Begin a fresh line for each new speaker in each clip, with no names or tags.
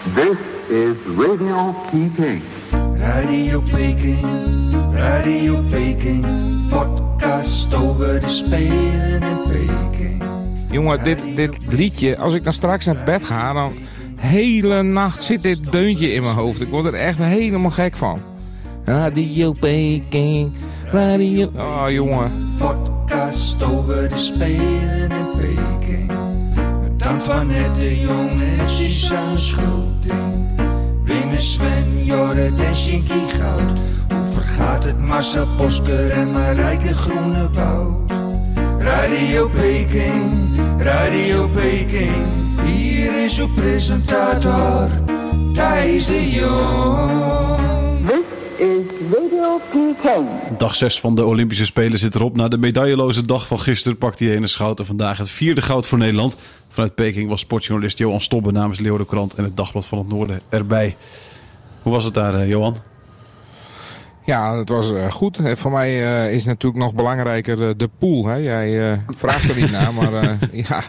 This is Radio Peking.
Radio Peking, Radio Peking, podcast over de Spelen in Peking.
Jongen, dit, dit liedje, als ik dan straks naar bed ga, dan hele nacht zit dit deuntje in mijn hoofd. Ik word er echt helemaal gek van. Radio Peking, radio... Oh, jongen.
Podcast over de Spelen in Peking. Antoinette de Jong en Suzanne Schulting. Winnen Sven, Jorrit en Shinky Goud. Hoe vergaat het Marcel Bosker en Marijke Groenewoud? Radio Peking, Radio Peking. Hier is uw presentator, Thijs de Jong.
Dag 6 van de Olympische Spelen zit erop. Na de medailleloze dag van gisteren pakt hij ene schouten vandaag het vierde goud voor Nederland. Vanuit Peking was sportjournalist Johan Stobbe namens Leeuwardenkrant en het Dagblad van het Noorden erbij. Hoe was het daar, eh, Johan?
Ja, het was eh, goed. Eh, voor mij eh, is natuurlijk nog belangrijker de pool. Hè? Jij eh, vraagt er niet naar, maar eh, ja,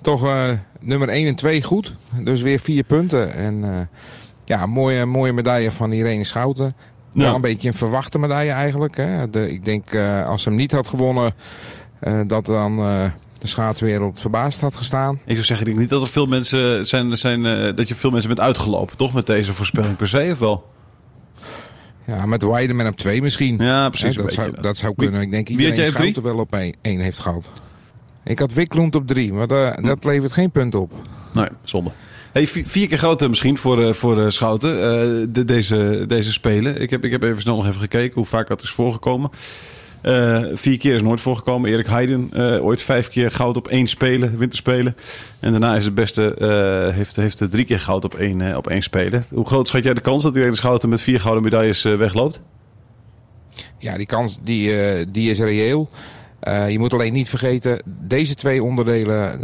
toch eh, nummer 1 en 2 goed. Dus weer vier punten. En eh, ja, mooie, mooie medaille van Irene Schouten.
Ja.
Wel een beetje een verwachte medaille eigenlijk. Hè? De, ik denk eh, als ze hem niet had gewonnen, eh, dat dan eh, de schaatswereld verbaasd had gestaan.
Ik zou zeggen, ik denk niet dat er veel mensen zijn, zijn dat je veel mensen bent uitgelopen, toch? Met deze voorspelling per se, of wel?
Ja, met Weideman op 2 misschien.
Ja, precies.
Hè, dat, zou, dat zou kunnen. Ik denk iedereen
drie?
Schouten wel op 1 heeft gehad. Ik had Wiklund op 3, maar da-
Hm.
dat levert geen punt op.
Nee, zonde. Hey, vi- vier keer groter misschien voor, eh, voor eh, Schouten, eh, de, deze, deze Spelen. Ik heb, ik heb even snel nog even gekeken hoe vaak dat is voorgekomen. Vier keer is nooit voorgekomen. Erik Heiden, ooit vijf keer goud op één Spelen, winterspelen. En daarna is het beste, eh, heeft, heeft drie keer goud op één, op één Spelen. Hoe groot schat jij de kans dat Irene Schouten met vier gouden medailles wegloopt?
Ja, die kans die, die is reëel. Je moet alleen niet vergeten, deze twee onderdelen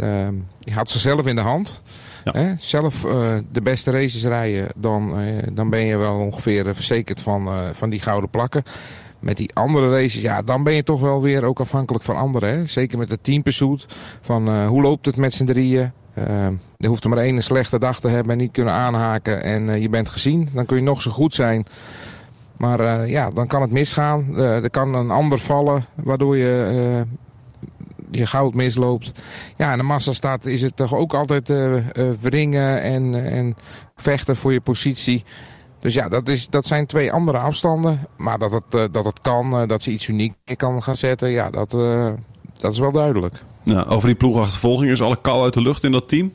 had ze zelf in de hand. Hè? Zelf eh, de beste races rijden, dan, eh, dan ben je wel ongeveer eh, verzekerd van, van die gouden plakken. Met die andere races, ja, dan ben je toch wel weer ook afhankelijk van anderen. Hè? Zeker met het teampursuit. Van hoe loopt het met z'n drieën? Eh, er hoeft er maar één slechte dag te hebben en niet kunnen aanhaken. En je bent gezien. Dan kun je nog zo goed zijn. Maar ja, dan kan het misgaan. Er kan een ander vallen, waardoor je je goud misloopt. Ja, en de massa staat, is het toch ook altijd eh eh, wringen en, en vechten voor je positie. Dus ja, dat, is, dat zijn twee andere afstanden. Maar dat het, eh, dat het kan, dat ze iets uniek kan gaan zetten, ja, dat, dat is wel duidelijk.
Ja, over die ploegachtervolging is alle kou uit de lucht in dat team.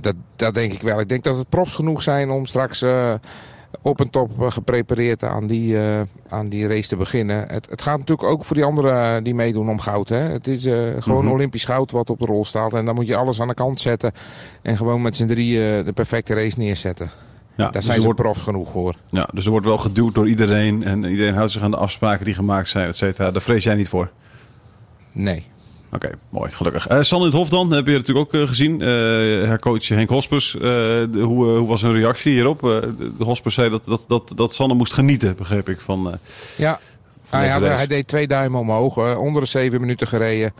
Dat, dat denk ik wel. Ik denk dat het profs genoeg zijn om straks op en top eh, geprepareerd aan die, eh, aan die race te beginnen. Het, het gaat natuurlijk ook voor die anderen die meedoen om goud. Hè? Het is eh, gewoon
Mhm.
Olympisch goud wat op de rol staat. En dan moet je alles aan de kant zetten. En gewoon met z'n drieën de perfecte race neerzetten.
Ja,
Daar
dus
zijn ze
wordt,
profs genoeg voor.
ja, dus er wordt wel geduwd door iedereen. En iedereen houdt zich aan de afspraken die gemaakt zijn, et cetera. Daar vrees jij niet voor.
Nee.
Oké, mooi, gelukkig. Eh Sanne in het Hof dan, heb je natuurlijk ook eh, gezien. Eh haar coach Henk Hospers, de- hoe, hoe was hun reactie hierop? De Hospers zei dat, dat, dat, dat Sanne moest genieten, begreep ik. Van,
Ja,
van
hij, had- hij deed twee duimen omhoog. onder de zeven minuten gereden.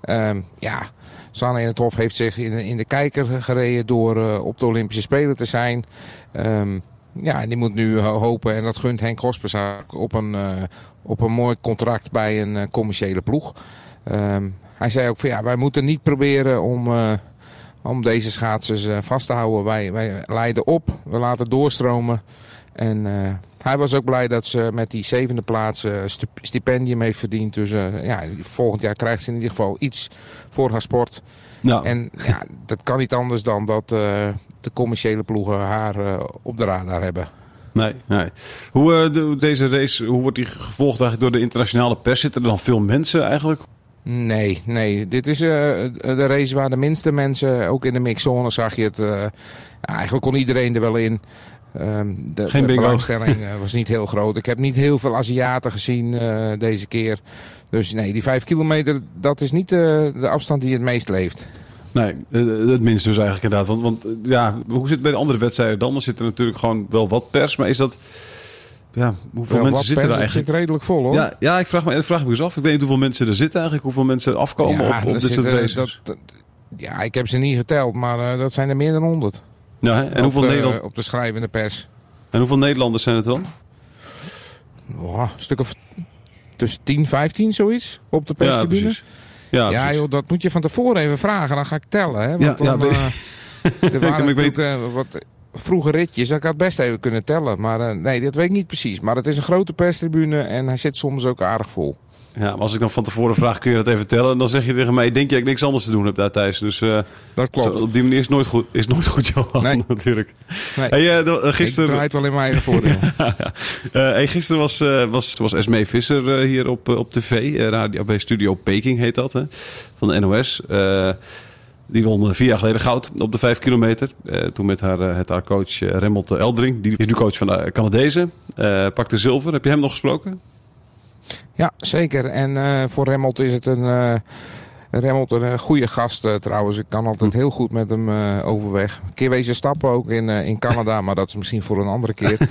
Ehm, ja, Sanne in het Hof heeft zich in, de- in de kijker gereden door op de Olympische Spelen te zijn. Ehm, ja, en die moet nu ho- hopen, en dat gunt Henk Hospers op een, op een mooi contract bij een commerciële ploeg. Ehm, hij zei ook van ja, wij moeten niet proberen om, eh, om deze schaatsers eh, vast te houden. Wij, wij leiden op, we laten doorstromen. En eh, hij was ook blij dat ze met die zevende plaats stipendium heeft verdiend. Dus ja, volgend jaar krijgt ze in ieder geval iets voor haar sport.
nou,
En ja, dat kan niet anders dan dat de commerciële ploegen haar op de radar hebben.
nee, nee. Hoe, de- deze race, hoe wordt die gevolgd eigenlijk door de internationale pers? Zitten er dan veel mensen eigenlijk?
Nee, nee. Dit is eh, de race waar de minste mensen, ook in de mixzone zag je het. eh, ja, eigenlijk kon iedereen er wel in. Ehm, de,
Geen
de belangstelling eh, was niet heel groot. Ik heb niet heel veel Aziaten gezien deze keer. Dus nee, die vijf kilometer, dat is niet de afstand die het meest leeft.
Nee, het minst dus eigenlijk inderdaad. Want, want ja, hoe zit het bij de andere wedstrijden dan? Dan zit er natuurlijk gewoon wel wat pers. Maar is dat... Ja, hoeveel mensen zitten er
pers, het
eigenlijk?
zit redelijk vol hoor.
Ja, ja ik, vraag me, ik vraag me eens af. Ik weet niet hoeveel mensen er zitten eigenlijk. Hoeveel mensen er afkomen
Ja,
op, op dit soort races.
dat- dat- ja, ik heb ze niet geteld, maar eh, dat zijn er meer dan honderd.
ja, hè? en,
op,
hoeveel
de,
Nederland,
op de schrijvende pers.
en hoeveel Nederlanders zijn het dan?
Oh, een stuk of tussen 10, 15 zoiets op de perstribune.
Ja,
Ja, joh, dat moet je van tevoren even vragen. Dan ga ik tellen. Hè? Want
Ja, ja,
dan,
weet-
eh,
maar ik weet-
natuurlijk eh, wat vroege ritjes. Ik had best even kunnen tellen. Maar eh, nee, dat weet ik niet precies. Maar het is een grote perstribune en hij zit soms ook aardig vol.
Ja, maar als ik dan van tevoren vraag, kun je dat even tellen? Dan zeg je tegen mij, denk je dat ik niks anders te doen heb daar thuis. Dus eh,
Dat klopt.
zo, op die manier is nooit goed, is nooit goed Johan,
Nee.
natuurlijk.
Nee.
Hey, eh,
Ik
gisteren,
draai het wel in mijn eigen voordeel.
Hey, gisteren was, was, was Esmee Visser hier op, op tv. radio, bij Studio Peking heet dat, hè, van de NOS. Die won eh, vier jaar geleden goud op de vijf kilometer. Eh, toen met haar, eh, het haar coach Remmelt Eldring. Die is nu coach van de Canadezen. Pakte zilver. Heb je hem nog gesproken?
Ja, zeker. En voor Remmelt is het een, Remmelt een goede gast trouwens. Ik kan altijd heel goed met hem overweg. Een keer wezen stappen ook in, in Canada, maar dat is misschien voor een andere keer.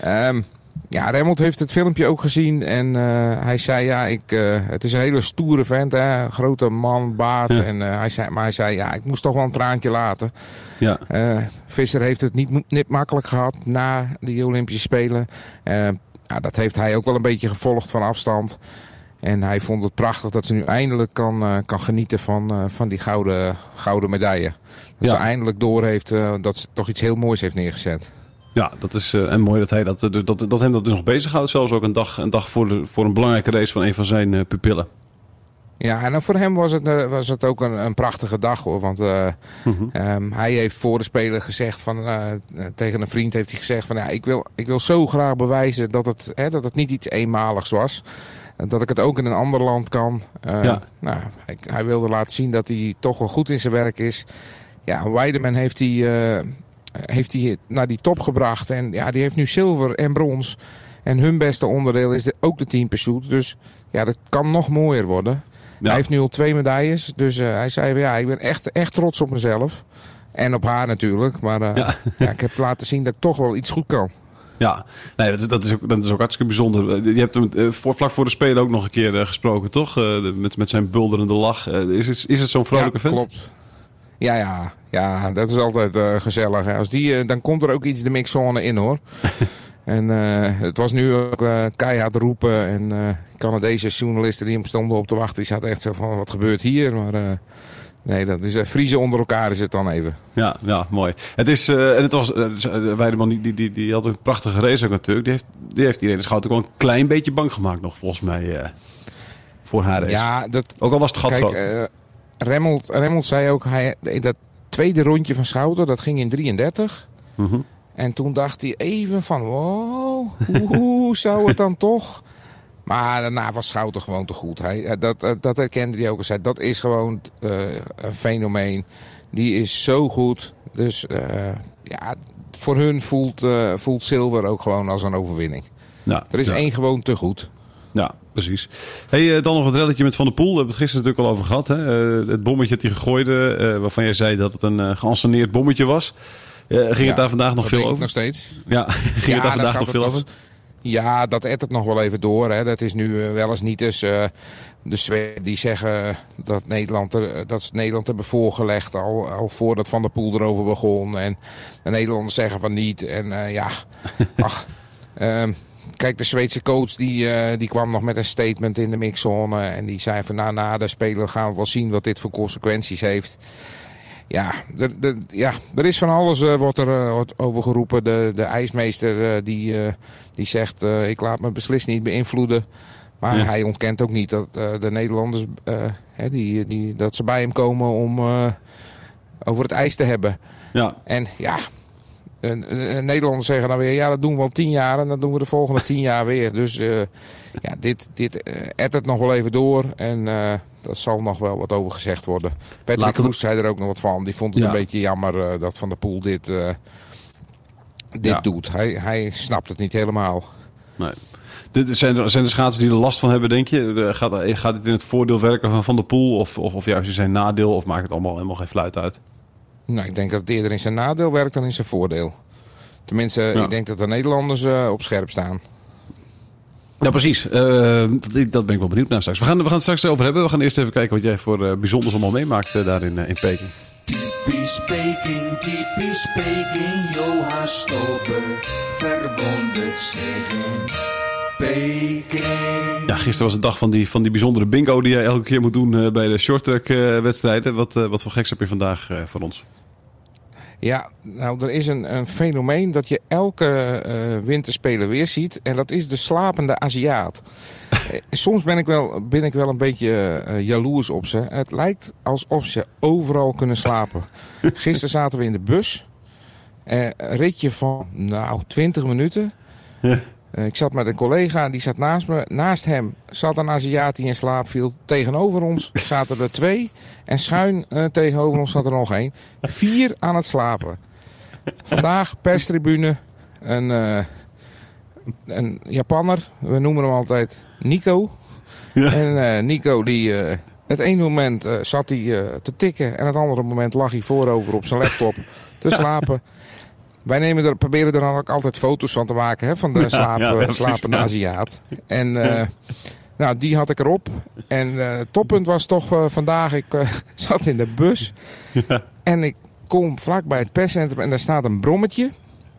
Ehm, ja, Remmelt heeft het filmpje ook gezien en eh, hij zei ja, ik, eh, het is een hele stoere vent, hè? grote man, baard.
Ja.
En, eh, hij zei, maar hij zei ja, ik moest toch wel een traantje laten.
Ja.
Visser heeft het niet, niet makkelijk gehad na die Olympische Spelen. Ja, dat heeft hij ook wel een beetje gevolgd van afstand. En hij vond het prachtig dat ze nu eindelijk kan, kan genieten van, van die gouden, gouden medaille. Dat
Ja.
ze eindelijk door heeft dat ze toch iets heel moois heeft neergezet.
Ja, dat is eh, en mooi dat, hij dat, dat, dat, dat hem dat dus nog bezighoudt. Zelfs ook een dag, een dag voor, de, voor een belangrijke race van een van zijn eh, pupillen.
Ja, en voor hem was het, eh, was het ook een, een prachtige dag hoor. Want eh,
Mhm.
ehm, hij heeft voor de Spelen gezegd van eh, tegen een vriend heeft hij gezegd van ja, ik wil, ik wil zo graag bewijzen dat het, hè, dat het niet iets eenmaligs was. Dat ik het ook in een ander land kan. Eh,
Ja.
nou, hij, hij wilde laten zien dat hij toch wel goed in zijn werk is. Ja, Weideman heeft hij, eh, heeft hij naar die top gebracht. En ja, die heeft nu zilver en brons. En hun beste onderdeel is de, ook de team pursuit. Dus ja, dat kan nog mooier worden.
Ja.
Hij heeft nu al twee medailles. Dus eh, hij zei, ja, ik ben echt, echt trots op mezelf. En op haar natuurlijk. Maar eh,
Ja.
ja. ik heb laten zien dat ik toch wel iets goed kan.
Ja, nee, dat, is, dat, is ook, dat is ook hartstikke bijzonder. Eh, Je hebt hem voor, vlak voor de Spelen ook nog een keer gesproken, toch? Met, met zijn bulderende lach. Is, het, is het zo'n vrolijke
ja,
vent?
klopt. Ja, ja, ja, dat is altijd eh, gezellig. hè. Als die, eh, dan komt er ook iets de mixzone in hoor. en eh, het was nu ook keihard roepen. En Canadese journalisten die hem stonden op te wachten, die zaten echt zo van, wat gebeurt hier? Maar nee, dat is vriezen onder elkaar is het dan even.
Ja, ja, mooi. Het is, en het was, uh, Weideman, die, die, die, die had een prachtige race ook natuurlijk. Die heeft, die heeft iedereen de schout ook wel een klein beetje bang gemaakt nog, volgens mij, voor haar race.
Ja, dat,
Ook al was het gat
Kijk,
groot.
Eh Remmelt, Remmelt zei ook, hij, dat tweede rondje van Schouten, dat ging in 33.
Mhm.
En toen dacht hij even van, wow, hoe zou het dan toch? Maar daarna was Schouten gewoon te goed. Hij, eh, dat, dat, dat herkende hij ook al. Zei, dat is gewoon eh, een fenomeen. Die is zo goed. Dus eh, ja, voor hun voelt, eh, voelt zilver ook gewoon als een overwinning.
Ja,
Er is
ja.
één gewoon te goed.
Ja, precies. Hey, eh, dan nog het relletje met Van der Poel. We hebben het gisteren natuurlijk al over gehad. Hè? Eh, het bommetje dat hij gegooide, eh, waarvan jij zei dat het een geanceneerd bommetje was. Ging
Ja,
het daar vandaag nog veel over?
nog steeds.
Ja, ging
Ja,
het daar
dat
vandaag nog veel
het-
over?
dat Ja, dat ettert nog wel even door. Hè. Dat is nu wel eens niet dus eh, de Zweden die zeggen dat, Nederland er, dat ze Nederland hebben voorgelegd al, al voordat Van der Poel erover begon. En de Nederlanders zeggen van niet. En ja, ach, ehm, kijk, de Zweedse coach die, eh, die kwam nog met een statement in de mixzone. En die zei van nou, na de Spelen gaan we wel zien wat dit voor consequenties heeft. Ja, er, er, ja, er is van alles uh, wordt er uh, wordt over geroepen. De, de ijsmeester die, die zegt ik laat me beslist niet beïnvloeden. Maar ja. hij ontkent ook niet dat de Nederlanders hè, die, die, dat ze bij hem komen om over het ijs te hebben.
Ja.
En ja, en, en Nederlanders zeggen dan weer, ja, dat doen we al tien jaar en dan doen we de volgende tien jaar weer. Dus eh, ja, dit, dit eh het nog wel even door en eh dat zal nog wel wat over gezegd worden. Patrick Kroes zei er ook nog wat van. Die vond het
Ja.
een beetje jammer dat Van der Poel dit, dit
Ja.
doet. Hij, hij snapt het niet helemaal.
Nee. Dit zijn, er, zijn er schaatsers die er last van hebben, denk je? Gaat, gaat dit in het voordeel werken van Van der Poel? Of, of, of juist in zijn nadeel? Of maakt het allemaal helemaal geen fluit uit?
Nou, ik denk dat het eerder in zijn nadeel werkt dan in zijn voordeel. Tenminste,
Ja.
ik denk dat de Nederlanders eh, op scherp staan.
Ja, precies. Eh, dat, dat ben ik wel benieuwd naar straks. We gaan, we gaan het straks over hebben. We gaan eerst even kijken wat jij voor eh, bijzonders allemaal meemaakt daar in, in Peking.
Typisch Peking, typisch Peking, Johan zich in Peking.
Ja, gisteren was de dag van die, van die bijzondere bingo die jij elke keer moet doen eh, bij de shorttrack eh, wedstrijden. Wat, wat voor geks heb je vandaag eh, voor ons?
Ja, nou, er is een, een fenomeen dat je elke eh winterspeler weer ziet. En dat is de slapende Aziat. Eh, Soms ben ik wel, ben ik wel een beetje eh, jaloers op ze. Het lijkt alsof ze overal kunnen slapen. Gisteren zaten we in de bus. Een ritje van, nou, 20 minuten. Eh, ik zat met een collega, die zat naast me. Naast hem zat een Aziat die in slaap viel. Tegenover ons zaten er twee. En schuin eh, tegenover ons zat er nog één. Vier aan het slapen. Vandaag perstribune. Een, een Japanner. We noemen hem altijd Nico. En eh, Nico die... het ene moment zat hij te tikken. En het andere moment lag hij voorover op zijn laptop te slapen. Wij nemen er, proberen er dan ook altijd foto's van te maken hè, van de
ja, precies,
slapende
ja.
Aziat. En eh, nou, die had ik erop. En eh, het toppunt was toch eh, vandaag, ik zat in de bus. En ik kom vlak bij het perscentrum en daar staat een brommetje.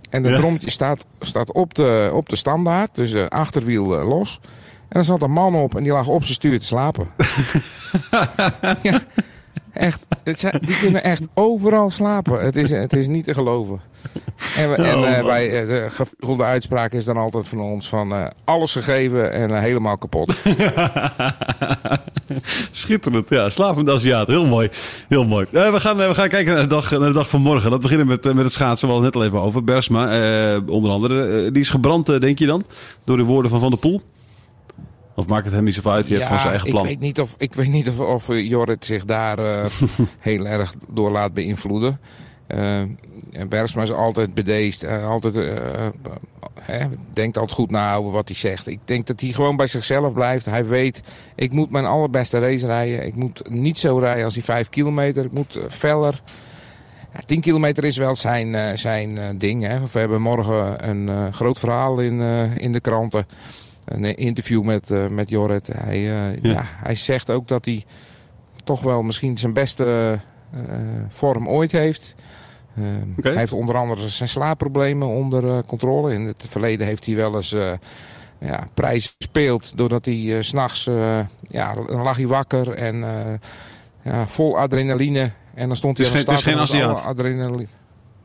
En dat
Ja.
brommetje staat, staat op, de, op de standaard, dus achterwiel los. En er zat een man op en die lag op zijn stuur te slapen. ja, echt. Het zijn, die kunnen echt overal slapen. Het is, het is niet te geloven. En, we- en
Oh,
eh, eh, de gevulde uitspraak is dan altijd van ons van eh, alles gegeven en helemaal kapot.
Schitterend, ja. Slapende Aziat. Heel mooi. Heel mooi. We, gaan, we gaan kijken naar de, dag, naar de dag van morgen. Dat beginnen met, met het schaatsen. We hadden het net al even over. Bersma, onder andere. Die is gebrand, denk je dan? Door de woorden van Van der Poel? Of maakt het hem niet zoveel uit? Die heeft gewoon zijn eigen plan.
Ik weet niet of, ik weet niet of, of eh, Jorrit zich daar eh, heel erg door laat beïnvloeden. En Bergsma is altijd bedeesd. altijd, hè, denkt altijd goed na over wat hij zegt. Ik denk dat hij gewoon bij zichzelf blijft. Hij weet, ik moet mijn allerbeste race rijden. Ik moet niet zo rijden als die 5 kilometer. Ik moet feller. Ja, 10 kilometer is wel zijn, zijn ding. Hè. We hebben morgen een groot verhaal in, in de kranten. Een interview met, eh, met Jorrit. Hij, eh, ja. hij zegt ook dat hij toch wel misschien zijn beste eh, vorm ooit heeft. Hij heeft onder andere zijn slaapproblemen onder controle. In het verleden heeft hij wel eens eh ja, prijs gespeeld. Doordat hij s s'nachts, ja, lag hij wakker en ja, vol adrenaline. En dan stond hij
is
aan de
geen- het is
start
geen
adrenaline.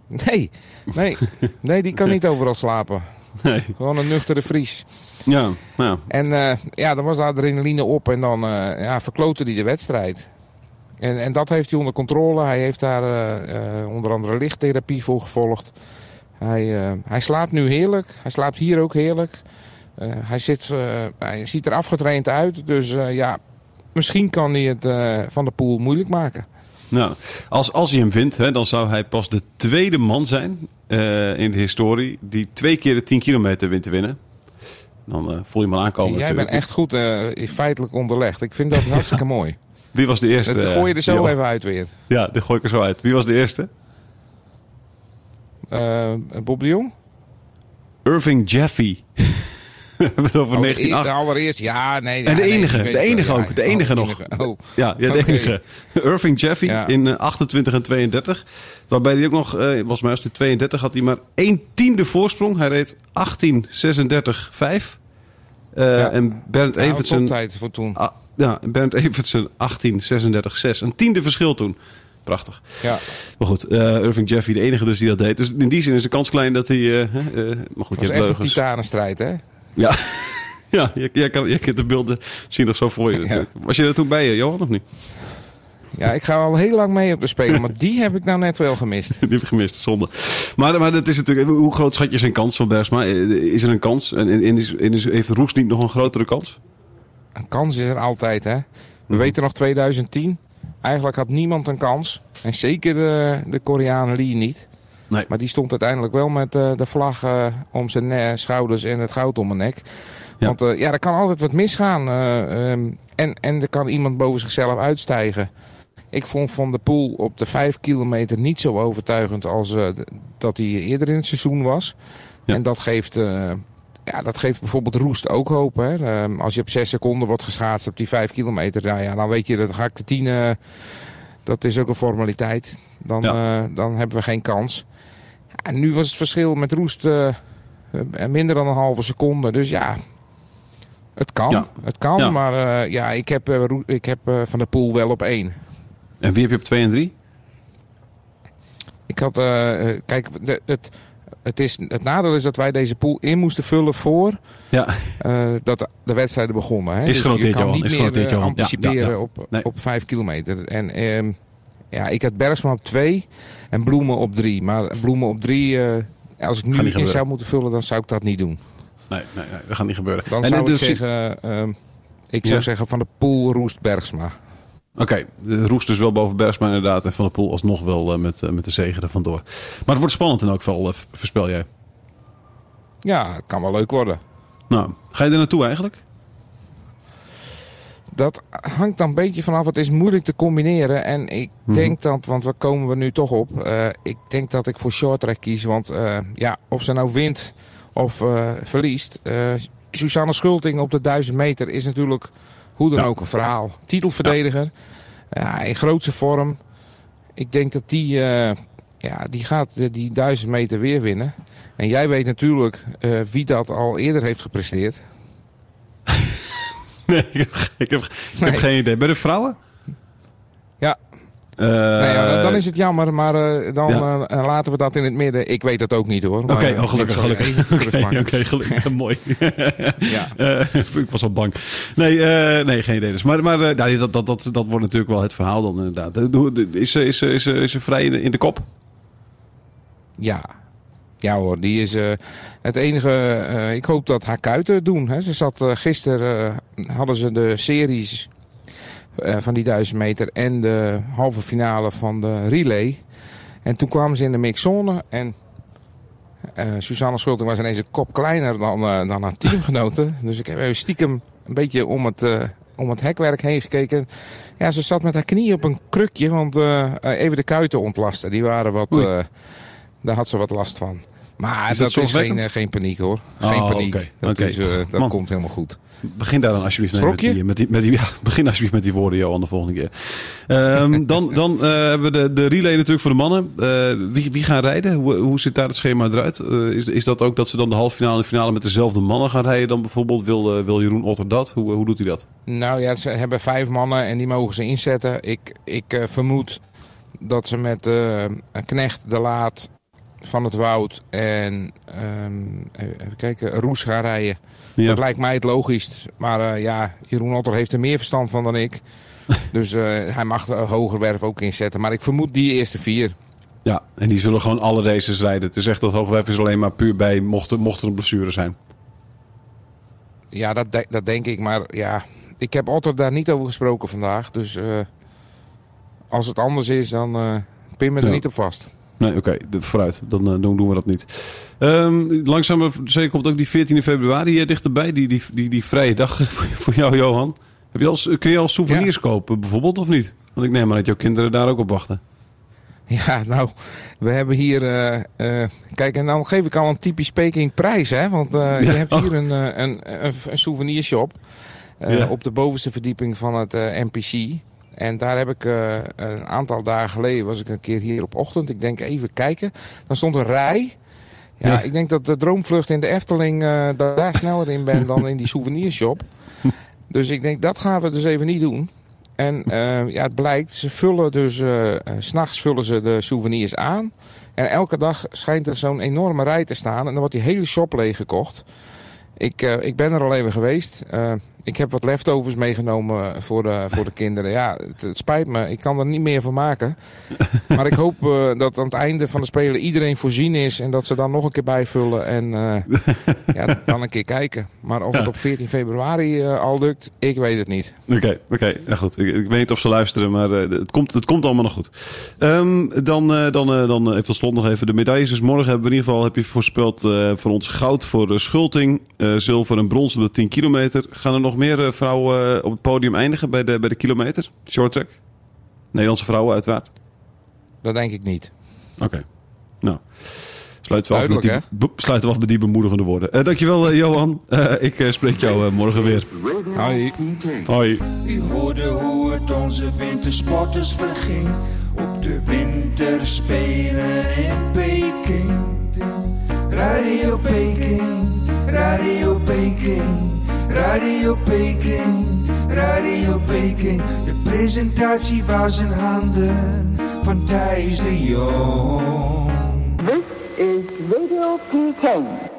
Nee, nee, nee, die kan niet overal slapen.
Nee.
Gewoon een nuchtere Fries.
Ja, nou.
En eh, ja, dan was de adrenaline op en dan eh ja, verklote hij de wedstrijd. En, en dat heeft hij onder controle. Hij heeft daar eh, onder andere lichttherapie voor gevolgd. Hij, hij slaapt nu heerlijk. Hij slaapt hier ook heerlijk. Hij, zit, hij ziet er afgetraind uit. Dus ja, misschien kan hij het van de pool moeilijk maken.
Nou, als, als hij hem vindt, hè, dan zou hij pas de tweede man zijn eh, in de historie die twee keer de 10 kilometer wint te winnen. Dan eh, voel je hem aankomen.
Jij bent
natuurlijk.
echt goed eh, feitelijk onderlegd. Ik vind dat hartstikke mooi.
Wie was de eerste?
Dat gooi je er zo even uit weer.
Ja, dat gooi ik er zo uit. Wie was de eerste?
Bob de Jong?
Irving Jeffy. Hebben het over
Oh, de,
1908.
de allereerste, ja, nee.
En de
nee,
enige,
weet
de enige
wel,
ook, de enige
oh,
nog.
enige. Oh.
Ja, ja de enige. Irving Jeffy
Ja.
in eh, 28 en 32. Waarbij hij ook nog, eh was mij als hij 32 had hij maar 1 tiende voorsprong. Hij reed 1836 5. Eh
Ja.
En Bernd Evertsen,
toptijd voor toen.
ah, ja, Bernd Evertsen 1836 6. Een tiende verschil toen. Prachtig.
Ja,
Maar goed, eh, Irving Jeffy, de enige dus die dat deed. Dus in die zin is de kans klein dat hij... eh, eh, maar goed,
was
je hebt
echt een titanenstrijd, hè?
Ja, ja jij, jij, kan, jij kent de beelden zien nog zo voor je
Ja.
Was je er toen bij, eh, Johan, of niet?
Ja, ik ga al heel lang mee op de Spelen, maar die heb ik nou net wel gemist.
Die heb ik gemist, zonde. Maar, maar dat is natuurlijk, hoe groot schat je zijn kans van Bergsma? Eh, Is er een kans? En, en, en is, en is, heeft Roest niet nog een grotere kans?
Een kans is er altijd, hè. We
Mhm.
weten nog 2010. Eigenlijk had niemand een kans. En zeker eh, de Koreanen Lee niet.
Nee.
Maar die stond uiteindelijk wel met eh, de vlag eh, om zijn schouders en het goud om mijn nek.
Ja.
Want eh, ja, er kan altijd wat misgaan. eh, ehm, en, en er kan iemand boven zichzelf uitstijgen. Ik vond Van der Poel op de 5 kilometer niet zo overtuigend als dat hij eerder in het seizoen was.
Ja.
En dat geeft, ja, dat geeft bijvoorbeeld Roest ook hoop. Hè? Ehm, als je op 6 seconden wordt geschaatst op die 5 kilometer, nou ja, dan weet je dat ga ik de 10. eh, dat is ook een formaliteit. Dan,
Ja.
dan hebben we geen kans. En nu was het verschil met Roest eh, eh, minder dan een halve seconde. Dus ja, het kan.
Ja.
Het kan,
Ja.
maar eh, ja, ik heb, ik heb Van der Poel wel op één.
En wie heb je op 2 en 3?
Ik had, kijk, de- het, het, is, het nadeel is dat wij deze pool in moesten vullen voor
Ja,
dat de, de wedstrijden begonnen. Hè?
Is
dus
genoteerd,
je kan
Johan,
niet
is
meer
genoteerd,
anticiperen. Op,
Nee.
op vijf kilometer. En ehm, ja, ik had Bergsma op twee en Bloemen op drie. Maar Bloemen op drie, eh, als ik nu in
gebeuren.
zou moeten vullen, dan zou ik dat niet doen.
nee, nee, nee, dat gaat niet gebeuren.
Dan
En,
zou ik
dus-
zeggen, ehm, ik
Ja.
zou zeggen van de pool Roest Bergsma.
Oké, de Roest dus wel boven Bergsma inderdaad. En Van der Poel alsnog wel eh, met, eh, met de zegen er vandoor. Maar het wordt spannend in elk geval, voorspel jij.
Ja, het kan wel leuk worden.
Nou, ga je er naartoe eigenlijk?
Dat hangt dan een beetje vanaf. Het is moeilijk te combineren. En ik
Mhm.
denk dat, want waar komen we nu toch op? Eh, ik denk dat ik voor short track kies. Want eh, ja, of ze nou wint of eh, verliest. Susanne Schulting op de 1000 meter is natuurlijk hoe dan
Ja.
ook een verhaal. Titelverdediger. Ja. in grootste vorm. Ik denk dat die, ja, die gaat die 1000 meter weer winnen. En jij weet natuurlijk wie dat al eerder heeft gepresteerd.
Nee, ik heb, ik heb, ik heb
Nee.
geen idee. Bij de vrouwen?
Ja.
Eh,
Nou ja, dan is het jammer, maar eh, dan
Ja.
eh, laten we dat in het midden. Ik weet dat ook niet hoor.
Oké, oh, gelukkig, Oké, gelukkig. Mooi.
Ja.
Ik was al bang. Nee, nee geen idee. Dus. Maar, maar nou, dat, dat, dat, dat wordt natuurlijk wel het verhaal dan inderdaad. Is, ze- is, is, is ze vrij in de, in de kop?
ja. Ja hoor, die is eh, het enige. eh, ik hoop dat haar kuiten doen. Hè. Ze zat eh, gisteren hadden ze de series van die 1000 meter en de halve finale van de relay. En toen kwamen ze in de mixzone en Suzanne Schulting was ineens een kop kleiner dan, dan haar teamgenoten. Dus ik heb even stiekem een beetje om het, om het hekwerk heen gekeken. Ja, ze zat met haar knie op een krukje, want even de kuiten ontlasten. Die waren wat, daar had ze wat last van. Maar
Is
dat,
dat
is geen, eh, geen paniek hoor.
Oh,
Geen paniek. Dat, is, eh, dat
Man.
komt helemaal goed.
Begin daar dan alsjeblieft mee met die, met die, met die, ja, begin alsjeblieft met die woorden, Johan, de volgende keer. Ehm, dan dan eh, hebben we de, de relay natuurlijk voor de mannen. Wie, wie gaan rijden? Hoe, hoe ziet daar het schema eruit? Is, is dat ook dat ze dan de halve finale en de finale met dezelfde mannen gaan rijden dan bijvoorbeeld? Wil, wil Jeroen Otter dat? Hoe, hoe doet hij dat?
Nou ja, ze hebben vijf mannen en die mogen ze inzetten. Ik, ik vermoed dat ze met een Knecht, De Laat, Van het Woud en ehm, even kijken, Roes gaan rijden.
Ja.
Dat lijkt mij het logisch. Maar eh, ja, Jeroen Otter heeft er meer verstand van dan ik. dus eh, hij mag de Hogerwerf ook inzetten. Maar ik vermoed die eerste vier.
ja, en die zullen gewoon alle races rijden. Het is echt dat Hoogwijf is alleen maar puur bij mocht, mocht er een blessure zijn.
Ja, dat, de- dat denk ik. Maar ja, ik heb Otter daar niet over gesproken vandaag. Dus eh, als het anders is, dan pin me er
Ja.
niet op vast.
Nee, oké, vooruit. Dan eh, doen we dat niet. Ehm, langzaam maar zeker komt ook die 14 februari hier dichterbij. Die, die, die, die vrije dag voor, jou, Johan. Heb je al, kun je al souvenirs kopen, bijvoorbeeld, of niet? Want ik neem aan dat jouw kinderen daar ook op wachten.
Ja, nou, we hebben hier... eh, eh, kijk, en dan geef ik al een typisch Peking prijs, hè. Want eh, je hebt hier een, eh, een, een, een souvenirshop. eh,
Ja.
Op de bovenste verdieping van het eh, NPC. En daar heb ik eh, een aantal dagen geleden... was ik een keer hier op ochtend. Ik denk even kijken. Dan stond een rij... Ja,
Ja.
ik denk dat de droomvlucht in de Efteling... eh, daar sneller in ben dan in die souvenirshop. Dus ik denk, dat gaan we dus even niet doen. En eh, ja, het blijkt, ze vullen dus, eh, s s'nachts vullen ze de souvenirs aan. En elke dag schijnt er zo'n enorme rij te staan. En dan wordt die hele shop leeggekocht. Ik, eh, ik ben er al even geweest. Eh, ik heb wat leftovers meegenomen voor de, voor de kinderen. Ja, het, het spijt me. Ik kan er niet meer van maken. Maar ik hoop eh, dat aan het einde van de Spelen iedereen voorzien is. En dat ze dan nog een keer bijvullen. En ja, dan een keer kijken. Maar of
Ja.
het op 14 februari al lukt, ik weet het niet.
Oké, oké, ja, goed. Ik, ik weet niet of ze luisteren, maar het, komt, het komt allemaal nog goed. Ehm, dan, dan, dan even tot slot nog even de medailles. Dus morgen hebben we in ieder geval, heb je voorspeld voor ons goud voor de Schulting, zilver en brons op de 10 kilometer. Gaan er nog meer eh, vrouwen eh, op het podium eindigen bij de, bij de kilometer? Short track? Nederlandse vrouwen uiteraard.
Dat denk ik niet.
Oké. Nou, sluiten we, af met die, sluiten we af met die bemoedigende woorden. Eh, dankjewel, eh, Johan. Eh, ik eh, spreek jou eh, morgen weer.
Hoi.
Hoi.
U hoorde hoe het onze wintersporters verging op de winterspelen in Peking. Radio Peking, Radio Peking, Radio Peking, Radio Peking. De presentatie was in handen van Thijs de Jong.
This is Radio PK.